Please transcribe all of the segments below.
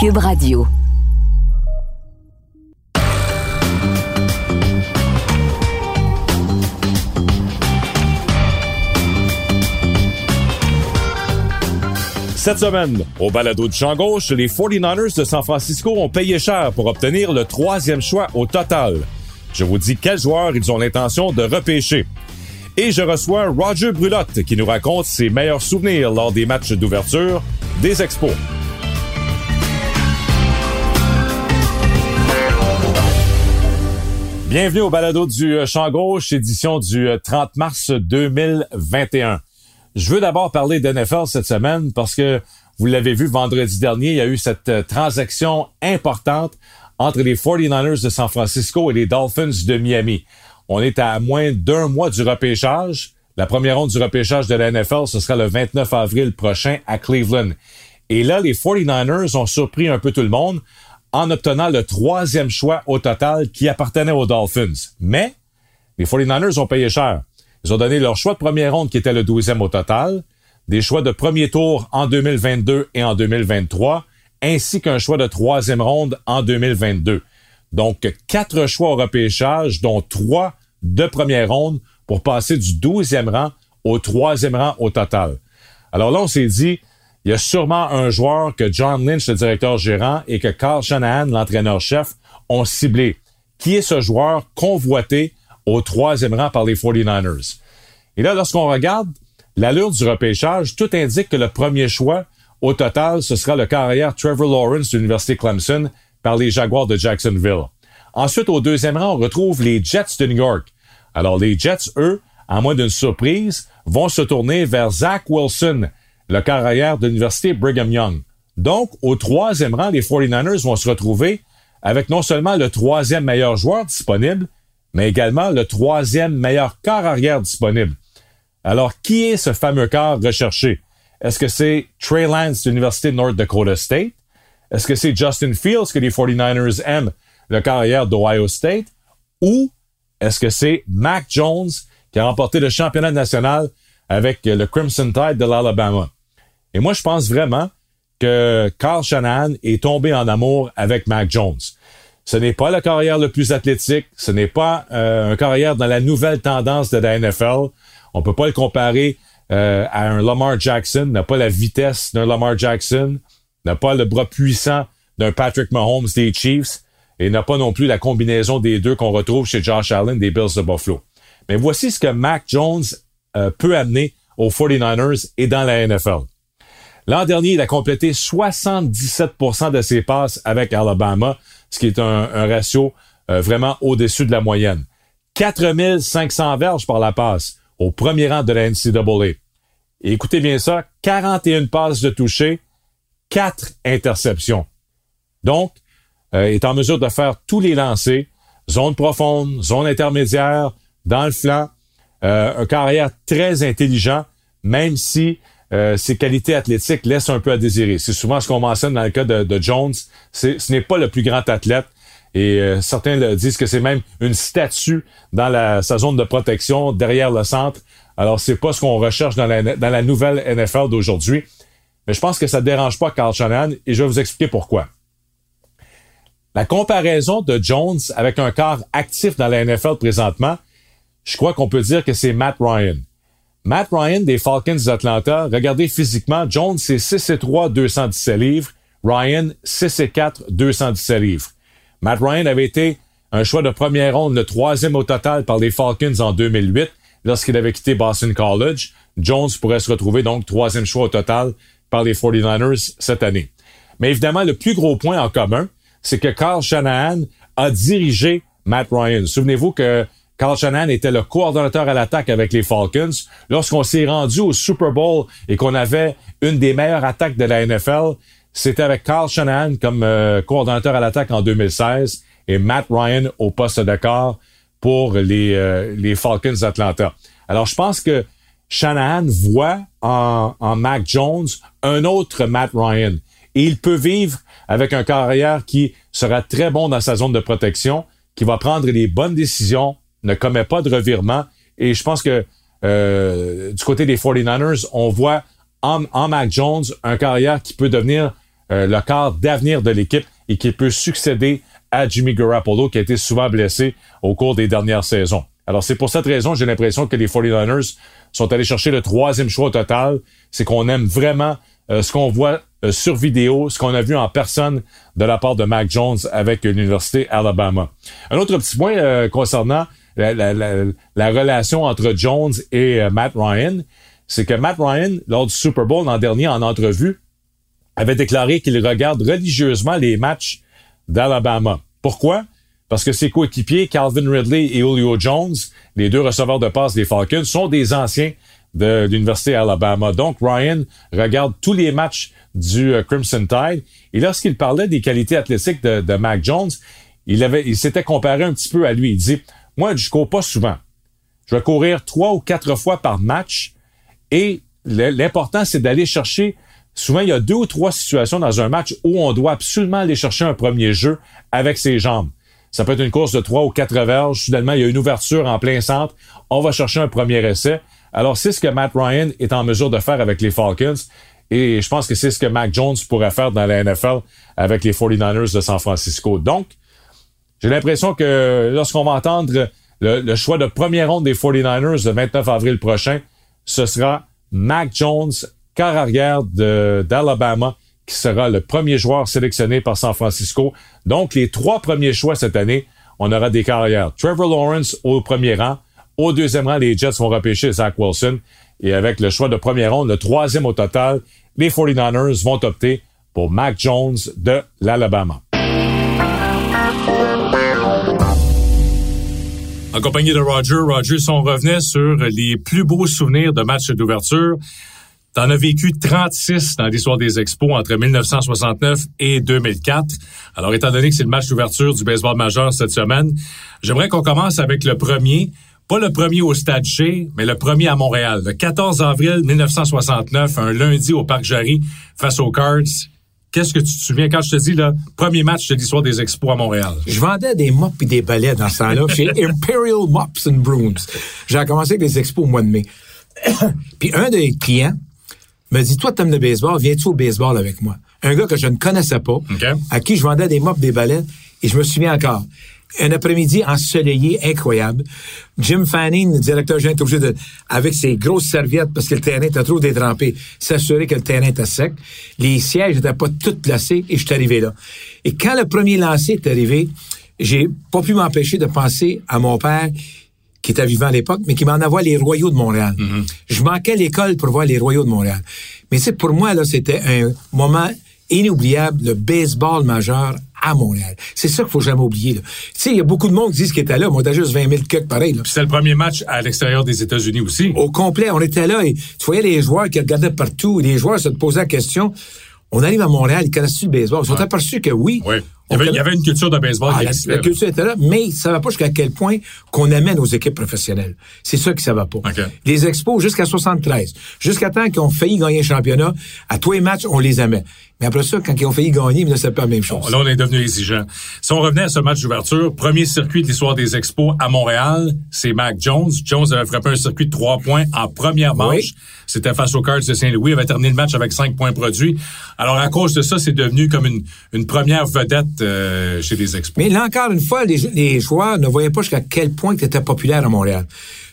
Cube Radio. Cette semaine, au balado de champ gauche, les 49ers de San Francisco ont payé cher pour obtenir le troisième choix au total. Je vous dis quels joueurs ils ont l'intention de repêcher. Et je reçois Roger Brulotte qui nous raconte ses meilleurs souvenirs lors des matchs d'ouverture des Expos. Bienvenue au balado du euh, Champ Gauche, édition du 30 euh, mars 2021. Je veux d'abord parler d'NFL cette semaine parce que vous l'avez vu vendredi dernier, il y a eu cette euh, transaction importante entre les 49ers de San Francisco et les Dolphins de Miami. On est à moins d'un mois du repêchage. La première ronde du repêchage de la NFL, ce sera le 29 avril prochain à Cleveland. Et là, les 49ers ont surpris un peu tout le monde en obtenant le troisième choix au total qui appartenait aux Dolphins. Mais les 49ers ont payé cher. Ils ont donné leur choix de première ronde qui était le 12e au total, des choix de premier tour en 2022 et en 2023, ainsi qu'un choix de troisième ronde en 2022. Donc, quatre choix au repêchage, dont trois de première ronde pour passer du 12e rang au troisième rang au total. Alors là, on s'est dit, il y a sûrement un joueur que John Lynch, le directeur gérant, et que Carl Shanahan, l'entraîneur-chef, ont ciblé. Qui est ce joueur convoité au troisième rang par les 49ers? Et là, lorsqu'on regarde l'allure du repêchage, tout indique que le premier choix au total, ce sera le carrière Trevor Lawrence de l'Université Clemson par les Jaguars de Jacksonville. Ensuite, au deuxième rang, on retrouve les Jets de New York. Alors, les Jets, eux, à moins d'une surprise, vont se tourner vers Zach Wilson, le carrière de l'Université Brigham Young. Donc, au troisième rang, les 49ers vont se retrouver avec non seulement le troisième meilleur joueur disponible, mais également le troisième meilleur quart arrière disponible. Alors, qui est ce fameux quart recherché? Est-ce que c'est Trey Lance de l'Université de North Dakota State? Est-ce que c'est Justin Fields que les 49ers aiment, le carrière d'Ohio State? Ou est-ce que c'est Mac Jones qui a remporté le championnat national avec le Crimson Tide de l'Alabama? Et moi, je pense vraiment que Carl Shanahan est tombé en amour avec Mac Jones. Ce n'est pas le carrière le plus athlétique, ce n'est pas euh, un carrière dans la nouvelle tendance de la NFL. On peut pas le comparer euh, à un Lamar Jackson, n'a pas la vitesse d'un Lamar Jackson, n'a pas le bras puissant d'un Patrick Mahomes des Chiefs et n'a pas non plus la combinaison des deux qu'on retrouve chez Josh Allen des Bills de Buffalo. Mais voici ce que Mac Jones euh, peut amener aux 49ers et dans la NFL. L'an dernier, il a complété 77% de ses passes avec Alabama, ce qui est un, ratio euh, vraiment au-dessus de la moyenne. 4500 verges par la passe au premier rang de la NCAA. Écoutez bien ça, 41 passes de toucher, 4 interceptions. Donc, euh, est en mesure de faire tous les lancers, zone profonde, zone intermédiaire, dans le flanc, euh, un carrière très intelligent, même si euh, ses qualités athlétiques laissent un peu à désirer. C'est souvent ce qu'on mentionne dans le cas de, Jones. Ce n'est pas le plus grand athlète, et euh, certains disent que c'est même une statue dans la, sa zone de protection derrière le centre. Alors, c'est pas ce qu'on recherche dans la, dans la nouvelle NFL d'aujourd'hui. Mais je pense que ça ne dérange pas Carl Shanahan et je vais vous expliquer pourquoi. La comparaison de Jones avec un corps actif dans la NFL présentement, je crois qu'on peut dire que c'est Matt Ryan. Matt Ryan des Falcons d'Atlanta, regardez physiquement, Jones c'est 6 et 3, 217 livres, Ryan 6 et 4, 217 livres. Matt Ryan avait été un choix de première ronde, le troisième au total par les Falcons en 2008, lorsqu'il avait quitté Boston College. Jones pourrait se retrouver donc troisième choix au total par les 49ers cette année. Mais évidemment, le plus gros point en commun, c'est que Carl Shanahan a dirigé Matt Ryan. Souvenez-vous que Carl Shanahan était le coordonnateur à l'attaque avec les Falcons. Lorsqu'on s'est rendu au Super Bowl et qu'on avait une des meilleures attaques de la NFL, c'était avec Carl Shanahan comme euh, coordonnateur à l'attaque en 2016 et Matt Ryan au poste de corps pour les, euh, les Falcons d'Atlanta. Alors, je pense que Shanahan voit en, en Mac Jones un autre Matt Ryan. Et il peut vivre avec un carrière qui sera très bon dans sa zone de protection, qui va prendre les bonnes décisions, ne commet pas de revirement. Et je pense que euh, du côté des 49ers, on voit en, en Mac Jones un carrière qui peut devenir euh, le quart d'avenir de l'équipe et qui peut succéder à Jimmy Garoppolo qui a été souvent blessé au cours des dernières saisons. Alors c'est pour cette raison, j'ai l'impression que les 49ers sont allés chercher le troisième choix au total. C'est qu'on aime vraiment euh, ce qu'on voit euh, sur vidéo, ce qu'on a vu en personne de la part de Mac Jones avec l'Université Alabama. Un autre petit point euh, concernant la, la, relation entre Jones et Matt Ryan, c'est que Matt Ryan, lors du Super Bowl l'an dernier en entrevue, avait déclaré qu'il regarde religieusement les matchs d'Alabama. Pourquoi? Parce que ses coéquipiers, Calvin Ridley et Julio Jones, les deux receveurs de passe des Falcons, sont des anciens de l'Université Alabama. Donc, Ryan regarde tous les matchs du euh, Crimson Tide. Et lorsqu'il parlait des qualités athlétiques de, de Mac Jones, il avait, il s'était comparé un petit peu à lui. Il dit, moi, je cours pas souvent. Je vais courir trois ou quatre fois par match. Et l'important, c'est d'aller chercher souvent, il y a deux ou trois situations dans un match où on doit absolument aller chercher un premier jeu avec ses jambes. Ça peut être une course de trois ou quatre verges. Soudainement, il y a une ouverture en plein centre. On va chercher un premier essai. Alors, c'est ce que Matt Ryan est en mesure de faire avec les Falcons. Et je pense que c'est ce que Mac Jones pourrait faire dans la NFL avec les 49ers de San Francisco. Donc, j'ai l'impression que lorsqu'on va entendre le, choix de première ronde des 49ers le 29 avril prochain, ce sera Mac Jones, car arrière d'Alabama, qui sera le premier joueur sélectionné par San Francisco. Donc, les trois premiers choix cette année, on aura des carrières. Trevor Lawrence au premier rang. Au deuxième rang, les Jets vont repêcher Zach Wilson. Et avec le choix de première ronde, le troisième au total, les 49ers vont opter pour Mac Jones de l'Alabama. En compagnie de Roger, Roger, on revenait sur les plus beaux souvenirs de matchs d'ouverture, T'en as vécu 36 dans l'histoire des expos entre 1969 et 2004. Alors, étant donné que c'est le match d'ouverture du baseball majeur cette semaine, j'aimerais qu'on commence avec le premier. Pas le premier au Stade Chez, mais le premier à Montréal. Le 14 avril 1969, un lundi au Parc Jarry face aux Cards. Qu'est-ce que tu te souviens? Quand je te dis le premier match de l'histoire des expos à Montréal? Je vendais des mops et des balais dans ce temps-là chez Imperial Mops and Brooms. J'ai commencé avec les expos au mois de mai. puis un des clients, me dit, toi, t'aimes le baseball, viens-tu au baseball avec moi? Un gars que je ne connaissais pas, à qui je vendais des mops, des balais, et je me souviens encore. Un après-midi ensoleillé incroyable. Jim Fanning, le directeur général, est obligé de, avec ses grosses serviettes, parce que le terrain était trop détrempé, s'assurer que le terrain était sec. Les sièges n'étaient pas tous placés et je suis arrivé là. Et quand le premier lancer est arrivé, j'ai pas pu m'empêcher de penser à mon père qui était vivant à l'époque, mais qui m'en envoie les Royaux de Montréal. Mhm. Je manquais l'école pour voir les Royaux de Montréal. Mais c'est pour moi, là, c'était un moment inoubliable, le baseball majeur à Montréal. C'est ça qu'il faut jamais oublier. Tu sais, il y a beaucoup de monde qui disent qu'il était là. Moi, t'as juste 20 000 cuts pareil. C'était le premier match à l'extérieur des États-Unis aussi. Au complet, on était là et tu voyais les joueurs qui regardaient partout. Les joueurs se posaient la question. On arrive à Montréal, ils connaissent-tu le baseball? Ils sont aperçus que oui. Oui. Il y, avait, une culture de baseball ah, la, culture était là, mais ça va pas jusqu'à quel point qu'on amène nos équipes professionnelles. C'est ça qui ça va pas. Les expos jusqu'à 73, jusqu'à temps qu'ils ont failli gagner un championnat, à tous les matchs, on les amène. Mais après ça, quand ils ont failli gagner, là, c'est pas la même chose. là, on est devenu exigeant. Si on revenait à ce match d'ouverture, premier circuit de l'histoire des expos à Montréal, c'est Mac Jones. Jones avait frappé un circuit de trois points en première manche. C'était face aux Cards de Saint-Louis. Il avait terminé le match avec cinq points produits. Alors, à cause de ça, c'est devenu comme une, une première vedette euh, chez les expos. Mais là, encore une fois, les, les joueurs ne voyaient pas jusqu'à quel point tu étais populaire à Montréal.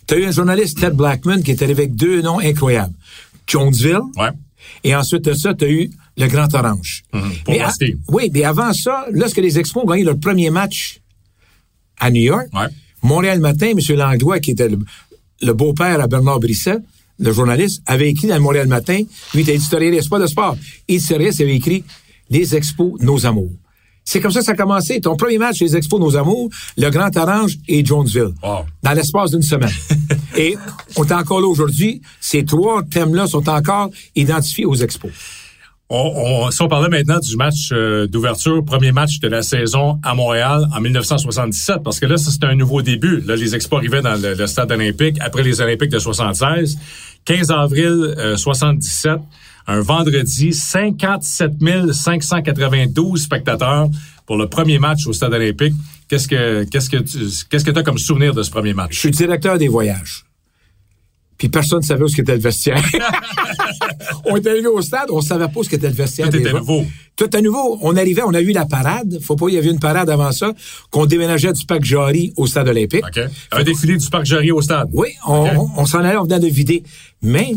Tu as eu un journaliste, Ted Blackman, qui est arrivé avec deux noms incroyables. Jonesville. Ouais. Et ensuite de ça, tu as eu le Grand Orange. Mm-hmm. oui, mais avant ça, lorsque les Expos ont gagné leur premier match à New York, Montréal Matin, M. Langlois, qui était le, beau-père à Bernard Brisset, le journaliste, avait écrit dans le Montréal Matin, lui était éditorialiste, pas de sport, éditorialiste, avait écrit Les Expos, nos amours. C'est comme ça que ça a commencé. Ton premier match, les Expos, nos amours, le Grand Orange et Jonesville. Dans l'espace d'une semaine. et on est encore là aujourd'hui. Ces trois thèmes-là sont encore identifiés aux Expos. On, si on parlait maintenant du match euh, d'ouverture, premier match de la saison à Montréal en 1977, parce que là, ça c'était un nouveau début. Là, les Expos arrivaient dans le, stade olympique après les Olympiques de 76. 15 avril 77, euh, un vendredi, 57 592 spectateurs pour le premier match au stade olympique. Qu'est-ce que qu'est-ce que qu'est-ce que tu as comme souvenir de ce premier match? Je suis directeur des voyages. Puis personne ne savait où était le vestiaire. on est arrivé au stade, on savait pas où était le vestiaire. Tout était nouveau. Tout à nouveau, on arrivait, on a eu la parade. Faut pas, il y avait une parade avant ça, qu'on déménageait du parc Jarry au stade olympique. OK. Un défilé du parc Jarry au stade. Oui, on, OK. on- on s'en allait, on venait de vider. Mais,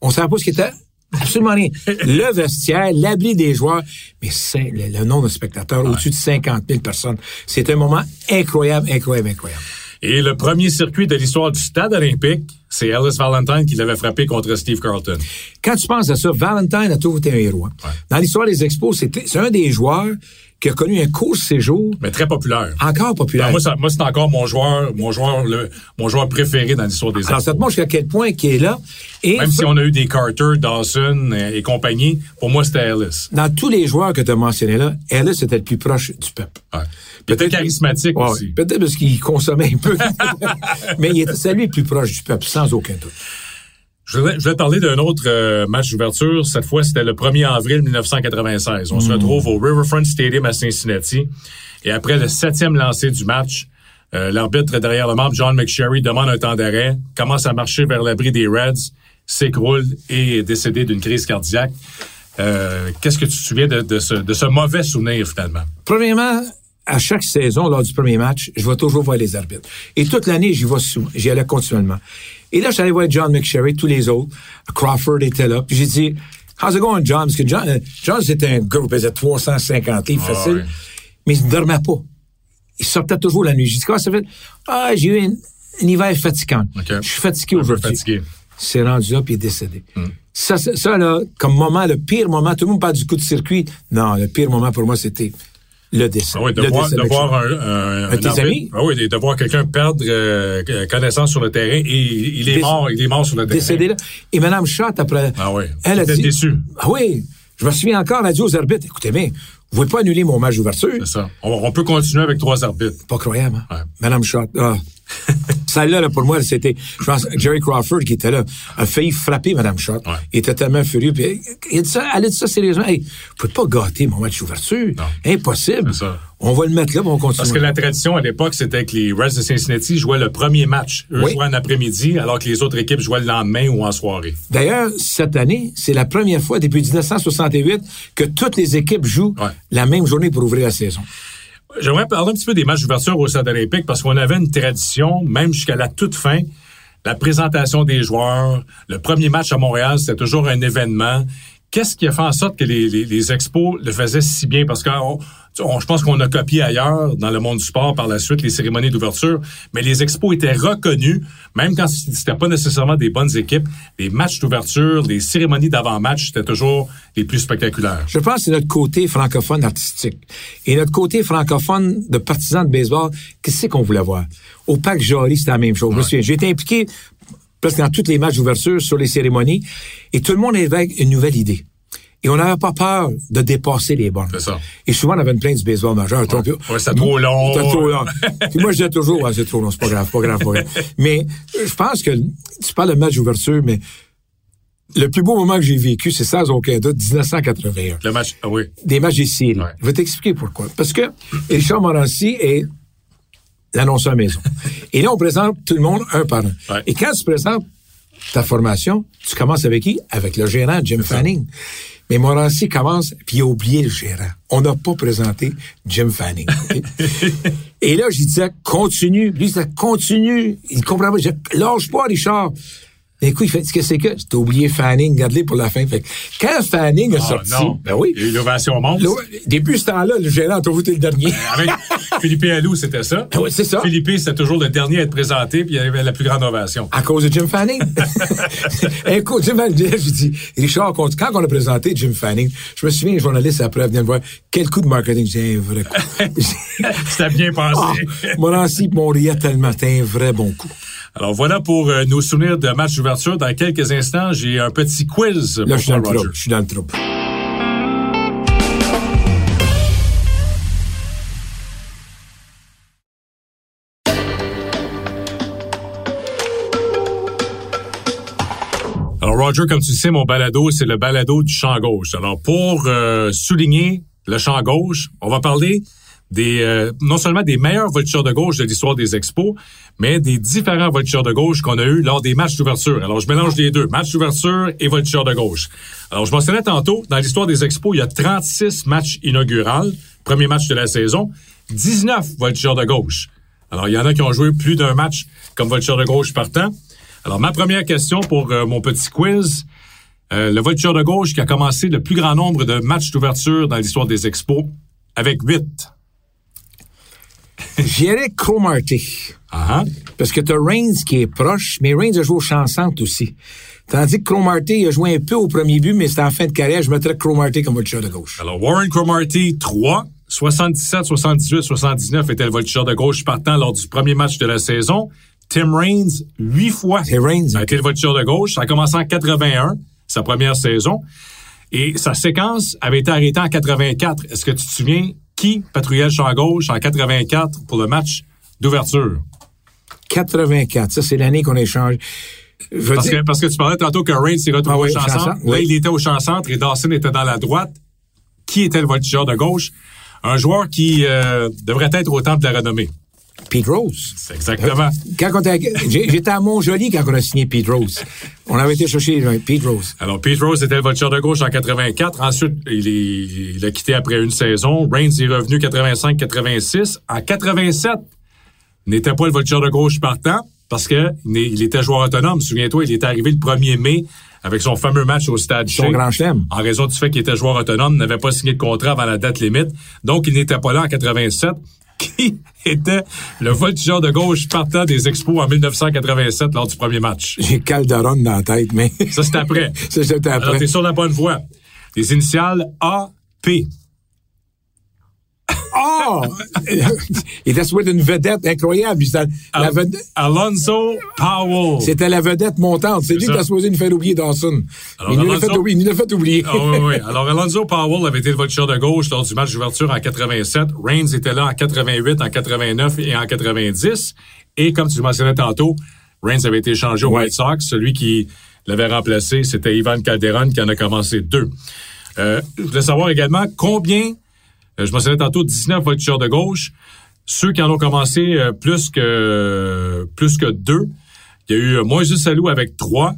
on savait pas ce qui était absolument rien. Le vestiaire, l'abri des joueurs, mais c'est le, le nombre de spectateurs, au-dessus de 50 000 personnes. C'est un moment incroyable, incroyable, incroyable. Et le premier circuit de l'histoire du stade olympique, c'est Ellis Valentine qui l'avait frappé contre Steve Carlton. Quand tu penses à ça, Valentine a toujours été un héros. hein. Dans l'histoire des expos, c'est un des joueurs qui a connu un court séjour Mais très populaire. encore populaire. Ben, moi, ça- moi, c'est encore mon joueur, mon joueur, le, mon joueur préféré dans l'histoire des Alors, ça te montre jusqu'à quel point qu'il est là. Et Même si on a eu des Carter, Dawson euh, et compagnie, pour moi, c'était Ellis. dans tous les joueurs que tu as mentionnés là, Ellis était le plus proche du peuple. Ouais. Peut-être charismatique Ouais, aussi. Peut-être parce qu'il consommait un peu. Mais il était c'est lui le plus proche du peuple, sans aucun doute. Je voulais, je parler d'un autre euh, match d'ouverture. Cette fois, c'était le 1er avril 1996. On se retrouve au Riverfront Stadium à Cincinnati. Et après le septième lancé du match, euh, l'arbitre derrière le membre, John McSherry, demande un temps d'arrêt, commence à marcher vers l'abri des Reds, s'écroule et est décédé d'une crise cardiaque. Euh, Qu'est-ce que tu te souviens de, de ce, de ce mauvais souvenir, finalement? Premièrement, à chaque saison, lors du premier match, je vais toujours voir les arbitres. Et toute l'année, j'y vais souvent. J'y allais continuellement. Et là, j'allais voir John McSherry, tous les autres. Crawford était là. Puis j'ai dit, How's it going, John? Parce que John, euh, John c'était un gars qui pesait 350 livres Ah, facile. Mais il ne dormait pas. Il sortait toujours la nuit. J'ai dit, comment ça fait? Ah, j'ai eu un, hiver fatigant. OK. Je suis fatigué aujourd'hui. fatigué. C'est rendu là, puis il est décédé. Hmm. Ça, ça, ça, là, comme moment, le pire moment, tout le monde parle du coup de circuit. Non, le pire moment pour moi, c'était le décès. Ah oui, de Le voir, de un, tes amis? Ah oui, de voir quelqu'un perdre euh, connaissance sur le terrain et il est mort, il est mort sur le terrain. décédé là. Et Mme Schott, après, Ah oui. elle a dit... déçu. Ah oui, je me souviens encore, elle a dit aux arbitres, écoutez bien, vous pouvez pas annuler mon match d'ouverture. C'est ça. On, on peut continuer avec trois arbitres. Pas croyable, hein? Ouais. Madame Schott, ah. Celle-là, là, pour moi, c'était, je pense, Jerry Crawford qui était là, a failli frapper Madame Schott. Ouais. Il était tellement furieux. Puis, il dit ça, elle a dit ça sérieusement. Hey, vous pouvez pas gâter mon match d'ouverture. Impossible. Ça. On va le mettre là, puis on continue. Parce que la tradition à l'époque, c'était que les Reds de Cincinnati jouaient le premier match. Eux Oui. jouaient en après-midi, alors que les autres équipes jouaient le lendemain ou en soirée. D'ailleurs, cette année, c'est la première fois depuis 1968 que toutes les équipes jouent Ouais. la même journée pour ouvrir la saison. J'aimerais parler un petit peu des matchs d'ouverture au Stade olympique parce qu'on avait une tradition, même jusqu'à la toute fin, la présentation des joueurs. Le premier match à Montréal, c'était toujours un événement. Qu'est-ce qui a fait en sorte que les, expos le faisaient si bien? Parce que on- on- je pense qu'on a copié ailleurs dans le monde du sport par la suite les cérémonies d'ouverture, mais les expos étaient reconnus, même quand c'était pas nécessairement des bonnes équipes. Les matchs d'ouverture, les cérémonies d'avant-match, c'était toujours les plus spectaculaires. Je pense que c'est notre côté francophone artistique. Et notre côté francophone de partisans de baseball, qu'est-ce qu'on voulait voir? Au Parc Jory, c'était la même chose. Je me souviens, j'ai été impliqué presque dans tous les matchs d'ouverture sur les cérémonies, et tout le monde avait une nouvelle idée. Et on n'avait pas peur de dépasser les bornes. C'est ça. Et souvent, on avait une plainte du baseball majeur. Donc, Ouais, c'était trop long. C'était trop long. Puis moi, je disais toujours, Ah, c'est trop long, c'est pas grave, pas grave, pas grave. Mais je pense que tu parles de match d'ouverture, mais le plus beau moment que j'ai vécu, c'est sans aucun doute, 1981 Le match, ah oui. des matchs séries. Ouais. Je vais t'expliquer pourquoi. Parce que Richard Morancy est l'annonceur maison. Et là, on présente tout le monde un par un. Ouais. Et quand tu présentes ta formation, tu commences avec qui? Avec le gérant, Jim Fanning. Mais Morancy commence, puis il a oublié le gérant. On n'a pas présenté Jim Fanning. Et là, je disais, continue. Lui, il disait, continue. Il comprend pas. Je lâche pas, Richard. D'un coup, il fait, qu'est-ce que c'est que? T'as oublié Fanning, garde-les pour la fin. Fait que quand Fanning a Ah, sorti, non. ben oui. Eu l'ovation monstre. Là, Depuis ce temps-là, le gérant a toujours été le dernier. Avec Philippe Allou, c'était ça. Ah oui, c'est ça. Philippe, c'était toujours le dernier à être présenté, puis il y avait la plus grande ovation. À cause de Jim Fanning. Écoute, Jim Fanning, j'ai dit, Richard, quand on a présenté Jim Fanning, je me souviens, les journalistes après venaient me voir, quel coup de marketing, j'ai un vrai coup. C'était bien ah, pensé. mon ancien, mon riait tellement, c'était un vrai bon coup. Alors voilà pour euh, nos souvenirs de match d'ouverture. Dans quelques instants, j'ai un petit quiz Là, pour je suis dans Roger. Je suis dans le trouble. Alors Roger, comme tu le sais, mon balado, c'est le balado du champ gauche. Alors pour euh, souligner le champ gauche, on va parler des euh, non seulement des meilleurs voltigeurs de gauche de l'histoire des expos, mais des différents voltigeurs de gauche qu'on a eu lors des matchs d'ouverture. Alors, je mélange les deux, match d'ouverture et voltigeurs de gauche. Alors, je mentionnais tantôt, dans l'histoire des expos, il y a 36 matchs inauguraux, premier match de la saison, 19 voltigeurs de gauche. Alors, il y en a qui ont joué plus d'un match comme voltigeur de gauche partant. Alors, ma première question pour euh, mon petit quiz, euh, le voltigeur de gauche qui a commencé le plus grand nombre de matchs d'ouverture dans l'histoire des expos, avec 8. J'irais Cromarty. Parce que t'as Reigns qui est proche, mais Reigns a joué au chansante aussi. Tandis que Cromarty a joué un peu au premier but, mais c'était en fin de carrière. Je mettrais Cromarty comme voltigeur de gauche. Alors, Warren Cromarty, 3. 77, 78, 79 était le voltigeur de gauche partant lors du premier match de la saison. Tim Raines, 8 fois. Reigns. a été le voltigeur de gauche. Ça a commencé en 81, sa première saison. Et sa séquence avait été arrêtée en 84. Est-ce que tu te souviens qui patrouillait le champ gauche en 84 pour le match d'ouverture? 84. Ça, c'est l'année qu'on veux Parce dire, que, parce que tu parlais tantôt que Reigns s'est retrouvé Ah oui, au champ centre. Là, il était au champ centre et Dawson était dans la droite. Qui était le voltigeur de gauche? Un joueur qui euh, devrait être au temple de la renommée. Pete Rose. C'est exactement. Quand était, j'ai- j'étais à Montjoli quand on a signé Pete Rose. On avait été chercher euh, Pete Rose. Alors, Pete Rose était le voltigeur de gauche en 84. Ensuite, il, est- il a quitté après une saison. Reigns est revenu 85-86. En 87, il n'était pas le voltigeur de gauche partant parce que il était joueur autonome. Souviens-toi, il est arrivé le 1er mai avec son fameux match au Stade Son grand chelem. En raison du fait qu'il était joueur autonome, n'avait pas signé de contrat avant la date limite. Donc, il n'était pas là en 87. Qui était le voltigeur de gauche partant des Expos en 1987 lors du premier match? J'ai Calderon dans la tête, mais Ça, c'est après. ça, c'était Alors, après. t'es sur la bonne voie. Les initiales A, P. Oh! Il était sur une vedette incroyable. La, vedette- Alonso Powell. c'était la vedette montante. C'est lui ça. qui a supposé nous faire oublier Dawson. Alors, il nous l'a fait Alonso- oublier. Il nous l'a fait oublier. Ah oui, oui. Alors, Alonso Powell avait été le voltigeur de gauche lors du match d'ouverture en 87. Reigns était là en 88, en 89 et en 90. Et comme tu le mentionnais tantôt, Reigns avait été échangé au Ouais. White Sox. Celui qui l'avait remplacé, c'était Ivan Calderon qui en a commencé deux. Euh, je voulais savoir également combien, je mentionnais tantôt 19 voltigeurs de gauche, ceux qui en ont commencé euh, plus que plus que deux. Il y a eu euh, Moises Salou avec trois.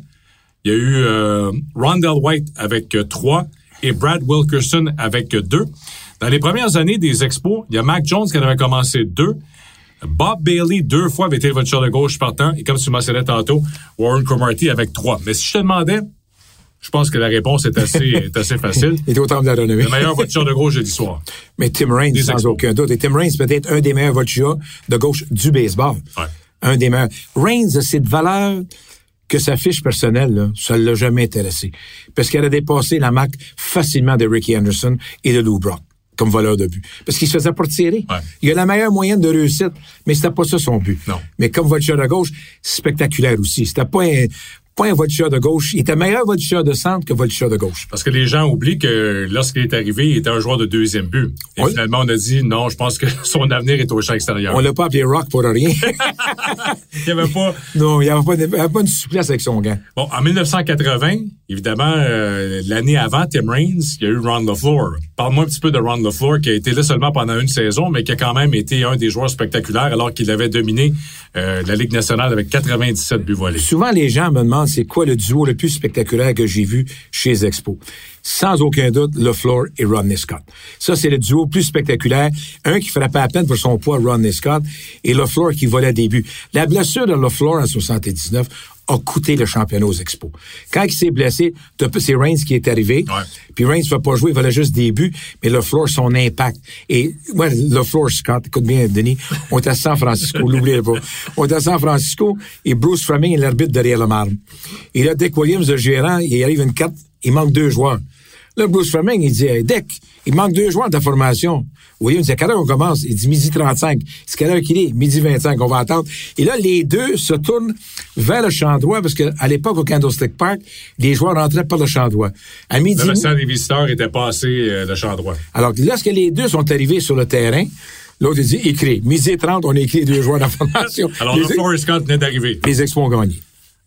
Il y a eu euh, Rondell White avec euh, trois et Brad Wilkerson avec euh, deux. Dans les premières années des expos, il y a Mac Jones qui en avait commencé deux. Bob Bailey, deux fois, avait été le voltigeur de gauche partant. Et comme tu mentionnais tantôt, Warren Cromarty avec trois. Mais si je te demandais, je pense que la réponse est assez, est assez facile. Il était au temple de la renommée. Le meilleur voltigeur de gauche de l'histoire. Mais Tim Raines, Des sans expos. aucun doute. Et Tim Raines, peut-être un des meilleurs voltigeurs de gauche du baseball. Ouais. Un des meilleurs. Raines a cette valeur que sa fiche personnelle, là, ça ne l'a jamais intéressé. Parce qu'elle a dépassé la marque facilement de Ricky Anderson et de Lou Brock comme voleur de but. Parce qu'il se faisait pas tirer. Ouais. Il a la meilleure moyenne de réussite, mais c'était pas ça son but. Non. Mais comme voltigeur de gauche, spectaculaire aussi. C'était pas un, pas un voltigeur de gauche. Il était meilleur voltigeur de centre que voltigeur de gauche. Parce que les gens oublient que lorsqu'il est arrivé, il était un joueur de deuxième but. Et Oui. finalement, on a dit non, je pense que son avenir est au champ extérieur. On l'a pas appelé Rock pour rien. Il y avait pas. non, il n'y avait, pas de- il y avait pas une souplesse avec son gant. Bon, en 1980, évidemment, euh, l'année avant Tim Raines, il y a eu Ron LaFleur. Parle-moi un petit peu de Ron LaFleur, qui a été là seulement pendant une saison, mais qui a quand même été un des joueurs spectaculaires alors qu'il avait dominé euh, la Ligue nationale avec 97 buts volés. Souvent, les gens me demandent c'est quoi le duo le plus spectaculaire que j'ai vu chez les Expos. Sans aucun doute, LeFleur et Rodney Scott. Ça, c'est le duo plus spectaculaire. Un qui frappait à peine pour son poids, Rodney Scott, et LeFleur qui volait des buts. La blessure de LeFleur en 79 a coûté le championnat aux Expos. Quand il s'est blessé, c'est Reigns qui est arrivé. Ouais. Puis Reigns ne va pas jouer, il volait juste des buts, mais LeFleur, son impact. Et, ouais, LeFleur, Scott, écoute bien, Denis, on était à San Francisco, l'oubliez pas. On était à San Francisco, et Bruce Fleming est l'arbitre derrière le marbre. Et là, Dick Williams, le gérant, il arrive une carte, il manque deux joueurs. Là, Bruce Fleming, il dit, hey, Dick, il manque deux joueurs de ta formation. Williams dit, à quelle heure on commence? Il dit, midi 35. C'est quelle heure qu'il est? Midi 25, on va attendre. Et là, les deux se tournent vers le champ droit, parce qu'à l'époque, au Candlestick Park, les joueurs rentraient par le champ droit. À midi, Le vestiaire des visiteurs était passé euh, de champ droit. alors, lorsque les deux sont arrivés sur le terrain, l'autre il dit écrit. Midi 30, on a écrit deux joueurs de la formation. Alors, les, LaFleur et Scott venaient d'arriver. les Expos ont gagné.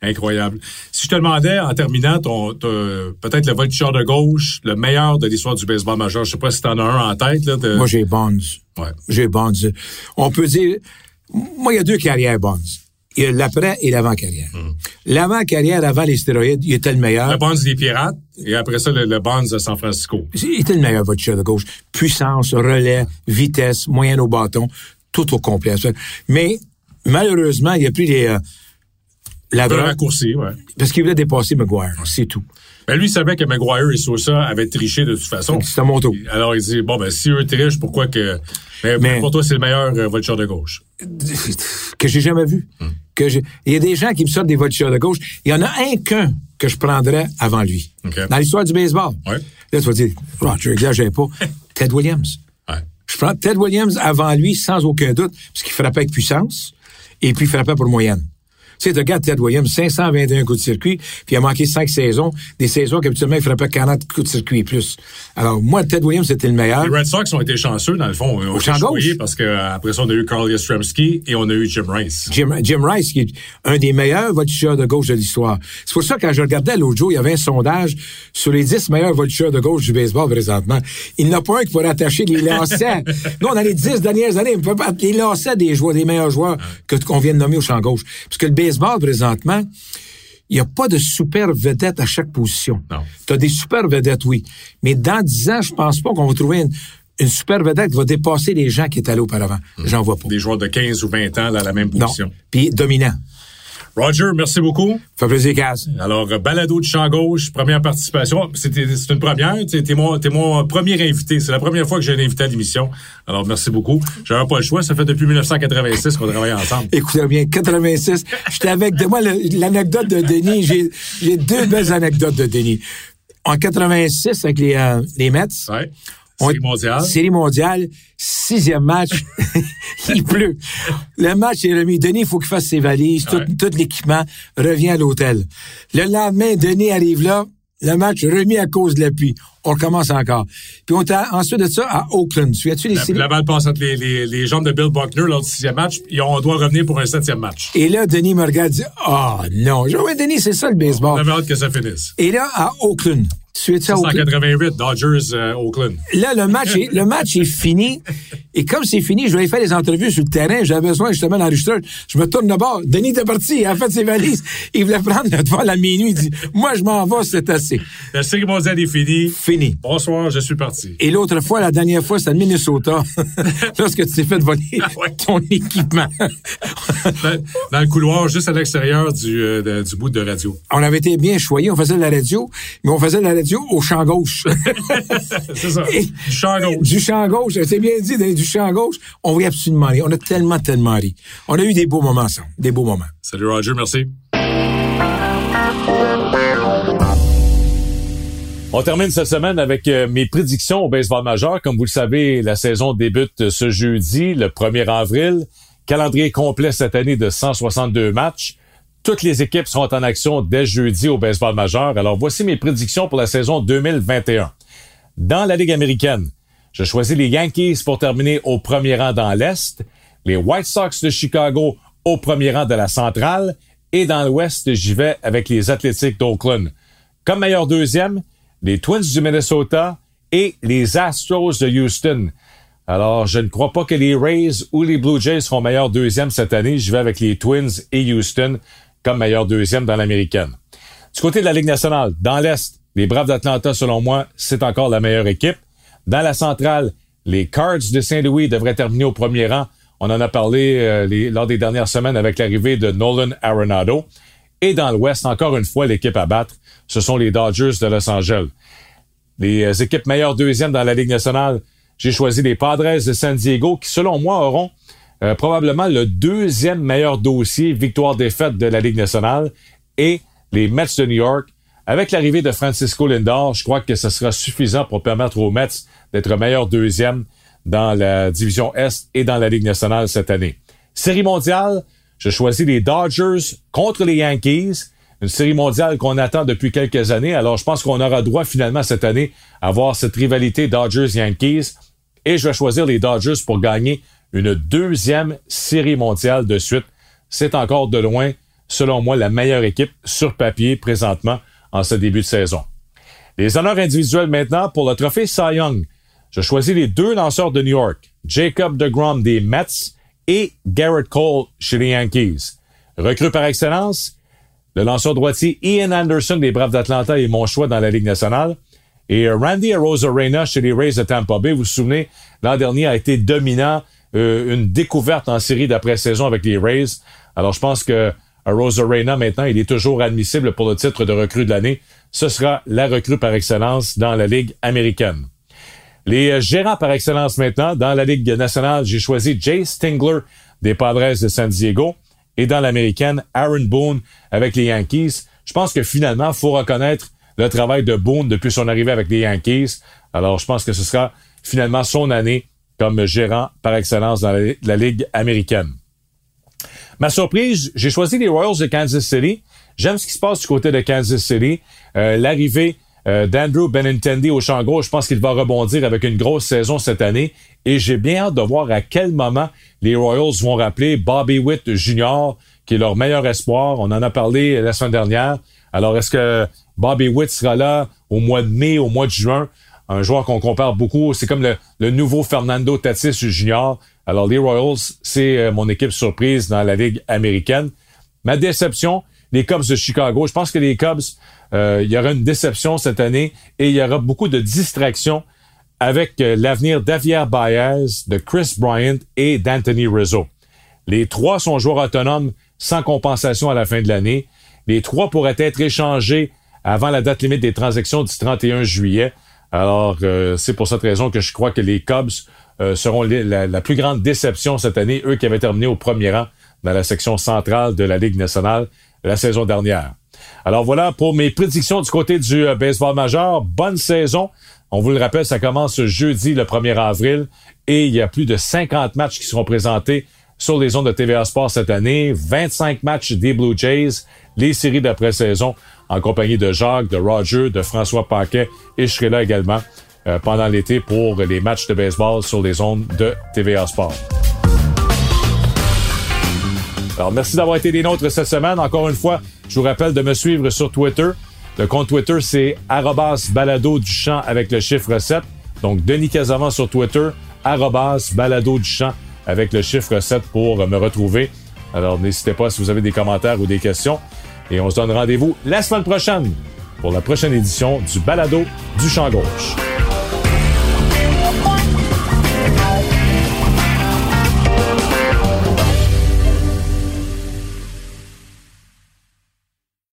Incroyable. Si je te demandais, en terminant, ton, peut-être le voltigeur de gauche, le meilleur de l'histoire du baseball majeur, je sais pas si t'en as un en tête. Là, de- Moi, j'ai Bonds. Ouais. J'ai Bonds. On peut dire, moi, il y a deux carrières Bonds. Il y a l'après et l'avant-carrière. L'avant-carrière, avant les stéroïdes, il était le meilleur. Le Bonds des Pirates et après ça, le, le Bonds de San Francisco. Il était le meilleur voltigeur de gauche. Puissance, relais, vitesse, moyenne au bâton, tout au complet. Mais, malheureusement, il a pris les, euh, la Un peu drogue raccourci, ouais. parce qu'il voulait dépasser McGuire. C'est tout. Ben, lui, il savait que Maguire et Sosa avaient triché de toute façon. C'est à mon tour. Alors, il dit, bon, ben, si eux trichent, pourquoi que... Mais, Mais- pour toi, c'est le meilleur euh, voltigeur de gauche? que j'ai jamais vu. Hmm. Que j'ai- il y a des gens qui me sortent des voltigeurs de gauche. Il y en a un qu'un que je prendrais avant lui. Dans l'histoire du baseball. Ouais. Là, tu vas dire, Roger, exagère pas. Ted Williams. Ouais. Je prends Ted Williams avant lui sans aucun doute, parce qu'il frappait avec puissance et puis il frappait pour moyenne. Tu sais, tu regardes Ted Williams, 521 coups de circuit, puis il a manqué 5 saisons, des saisons qu'habituellement il frappait 40 coups de circuit et plus. Alors, moi, Ted Williams, c'était le meilleur. Les Red Sox ont été chanceux, dans le fond. Au champ gauche. Parce que euh, après ça, on a eu Carl Yastrzemski et on a eu Jim Rice. Jim, Jim Rice, qui est un des meilleurs voltigeurs de gauche de l'histoire. C'est pour ça que quand je regardais l'autre jour, il y avait un sondage sur les 10 meilleurs voltigeurs de gauche du baseball présentement. Il n'y en a pas un qui pourrait attacher les lancers. Nous, dans les 10 dernières années, on peut pas les des joueurs, des meilleurs joueurs que qu'on vient de nommer au champ gauche. Parce que le baseball, présentement, il n'y a pas de super vedette à chaque position. Non. Tu as des super vedettes, oui. Mais dans 10 ans, je pense pas qu'on va trouver une, une super vedette qui va dépasser les gens qui étaient là auparavant. J'en vois pas. Des joueurs de 15 ou 20 ans dans la même Non. position. Puis dominant. Roger, merci beaucoup. Fait plaisir, Cass. Alors, euh, balado de champ gauche, première participation. C'était, c'est une première. T'es mon, mon premier invité. C'est la première fois que j'ai un invité à l'émission. Alors, merci beaucoup. J'avais pas le choix. Ça fait depuis 1986 qu'on travaille ensemble. Écoutez bien, 86, j'étais avec de moi l'anecdote de Denis. J'ai, j'ai deux belles anecdotes de Denis. En 86, avec les, euh, les Mets, Ouais. On- Série mondiale. série mondiale, sixième match, il pleut. Le match est remis. Denis, il faut qu'il fasse ses valises, tout, Ouais. tout l'équipement, revient à l'hôtel. Le lendemain, Denis arrive là, le match remis à cause de la pluie. On recommence encore. Puis on était ensuite de ça à Oakland. Souviens-tu les La, séries? la balle passe entre les, les, les jambes de Bill Buckner lors du sixième match. Et on doit revenir pour un septième match. Et là, Denis me regarde dit, ah non. Je dis, ouais, Denis, c'est ça le On baseball. avait hâte que ça finisse. Et là, à Oakland. Tu es à C'est en Oakland? 88, Dodgers, euh, Oakland. Là, le match, est, le match est fini. Et comme c'est fini, je vais faire des entrevues sur le terrain. J'avais besoin justement d'enregistrer. Je me tourne de bord. Denis était parti. Il a fait ses valises. Il voulait prendre le devant la minuit. Il dit, moi, je m'en vais, c'est assez. Série mondiale est finie. Fini. Bonsoir, je suis parti. Et l'autre fois, la dernière fois, c'était à Minnesota. Lorsque tu t'es fait voler Ouais. ton équipement. Dans, dans le couloir, juste à l'extérieur du, euh, du bout de radio. on avait été bien choyés. On faisait de la radio, mais on faisait de la radio au champ gauche. C'est ça. Et- Du champ gauche. Du champ gauche, c'est bien dit, du champ gauche, on voulait absolument rire. On a tellement, tellement ri. On a eu des beaux moments ensemble, des beaux moments. Salut Roger, merci. On termine cette semaine avec euh, mes prédictions au baseball majeur. Comme vous le savez, la saison débute ce jeudi, le 1er avril. Calendrier complet cette année de 162 matchs. Toutes les équipes seront en action dès jeudi au baseball majeur. Alors voici mes prédictions pour la saison 2021. Dans la Ligue américaine, je choisis les Yankees pour terminer au premier rang dans l'Est, les White Sox de Chicago au premier rang de la centrale, et dans l'Ouest, j'y vais avec les Athletics d'Oakland. Comme meilleur deuxième, les Twins du Minnesota et les Astros de Houston. Alors, je ne crois pas que les Rays ou les Blue Jays seront meilleurs deuxième cette année. Je vais avec les Twins et Houston comme meilleur deuxième dans l'américaine. Du côté de la Ligue nationale, dans l'Est, les Braves d'Atlanta, selon moi, c'est encore la meilleure équipe. Dans la centrale, les Cards de Saint-Louis devraient terminer au premier rang. On en a parlé euh, lors des dernières semaines avec l'arrivée de Nolan Arenado. Et dans l'Ouest, encore une fois, l'équipe à battre, ce sont les Dodgers de Los Angeles. Les euh, équipes meilleures deuxièmes dans la Ligue nationale, j'ai choisi les Padres de San Diego qui, selon moi, auront euh, probablement le deuxième meilleur dossier victoire-défaite de la Ligue nationale et les Mets de New York. Avec l'arrivée de Francisco Lindor, je crois que ce sera suffisant pour permettre aux Mets d'être meilleurs deuxième dans la division Est et dans la Ligue nationale cette année. Série mondiale, je choisis les Dodgers contre les Yankees. Une série mondiale qu'on attend depuis quelques années. Alors, je pense qu'on aura droit finalement cette année à voir cette rivalité Dodgers-Yankees. Et je vais choisir les Dodgers pour gagner une deuxième série mondiale de suite. C'est encore de loin selon moi, la meilleure équipe sur papier présentement en ce début de saison. Les honneurs individuels maintenant pour le trophée Cy Young. Je choisis les deux lanceurs de New York, Jacob DeGrom des Mets et Garrett Cole chez les Yankees. Recrue par excellence, le lanceur droitier Ian Anderson des Braves d'Atlanta est mon choix dans la Ligue nationale. Et Randy Arozarena chez les Rays de Tampa Bay, vous vous souvenez, l'an dernier a été dominant, euh, une découverte en série d'après-saison avec les Rays. Alors je pense que Arozarena maintenant, il est toujours admissible pour le titre de recrue de l'année. Ce sera la recrue par excellence dans la Ligue américaine. Les euh, gérants par excellence maintenant, dans la Ligue nationale, j'ai choisi Jay Stingler des Padres de San Diego et dans l'américaine, Aaron Boone avec les Yankees. Je pense que finalement, il faut reconnaître le travail de Boone depuis son arrivée avec les Yankees. Alors, je pense que ce sera finalement son année comme gérant par excellence dans la, Ligue américaine. Ma surprise, j'ai choisi les Royals de Kansas City. J'aime ce qui se passe du côté de Kansas City. Euh, L'arrivée euh, d'Andrew Benintendi au champ gauche, je pense qu'il va rebondir avec une grosse saison cette année. Et j'ai bien hâte de voir à quel moment les Royals vont rappeler Bobby Witt Jr., qui est leur meilleur espoir. On en a parlé la semaine dernière. Alors, est-ce que Bobby Witt sera là au mois de mai, au mois de juin? Un joueur qu'on compare beaucoup. C'est comme le, nouveau Fernando Tatis Jr. Alors, les Royals, c'est euh, mon équipe surprise dans la Ligue américaine. Ma déception, les Cubs de Chicago. Je pense que les Cubs euh, il y aura une déception cette année et il y aura beaucoup de distractions avec euh, l'avenir d'Avier Baez, de Chris Bryant et d'Anthony Rizzo. Les trois sont joueurs autonomes sans compensation à la fin de l'année. Les trois pourraient être échangés avant la date limite des transactions du 31 juillet. Alors, euh, c'est pour cette raison que je crois que les Cubs seront la, plus grande déception cette année, eux qui avaient terminé au premier rang dans la section centrale de la Ligue nationale la saison dernière. Alors voilà pour mes prédictions du côté du euh, baseball majeur. Bonne saison. On vous le rappelle, ça commence jeudi le 1er avril et il y a plus de 50 matchs qui seront présentés sur les ondes de TVA Sport cette année. 25 matchs des Blue Jays, les séries d'après-saison en compagnie de Jacques, de Roger, de François Paquet et je serai là également euh, pendant l'été pour les matchs de baseball sur les ondes de TVA Sport. Alors, merci d'avoir été des nôtres cette semaine. Encore une fois, je vous rappelle de me suivre sur Twitter. Le compte Twitter, c'est balado du champ avec le chiffre 7. Donc, Denis Casavant sur Twitter, balado du champ avec le chiffre 7 pour me retrouver. Alors, n'hésitez pas si vous avez des commentaires ou des questions. Et on se donne rendez-vous la semaine prochaine pour la prochaine édition du balado du champ gauche.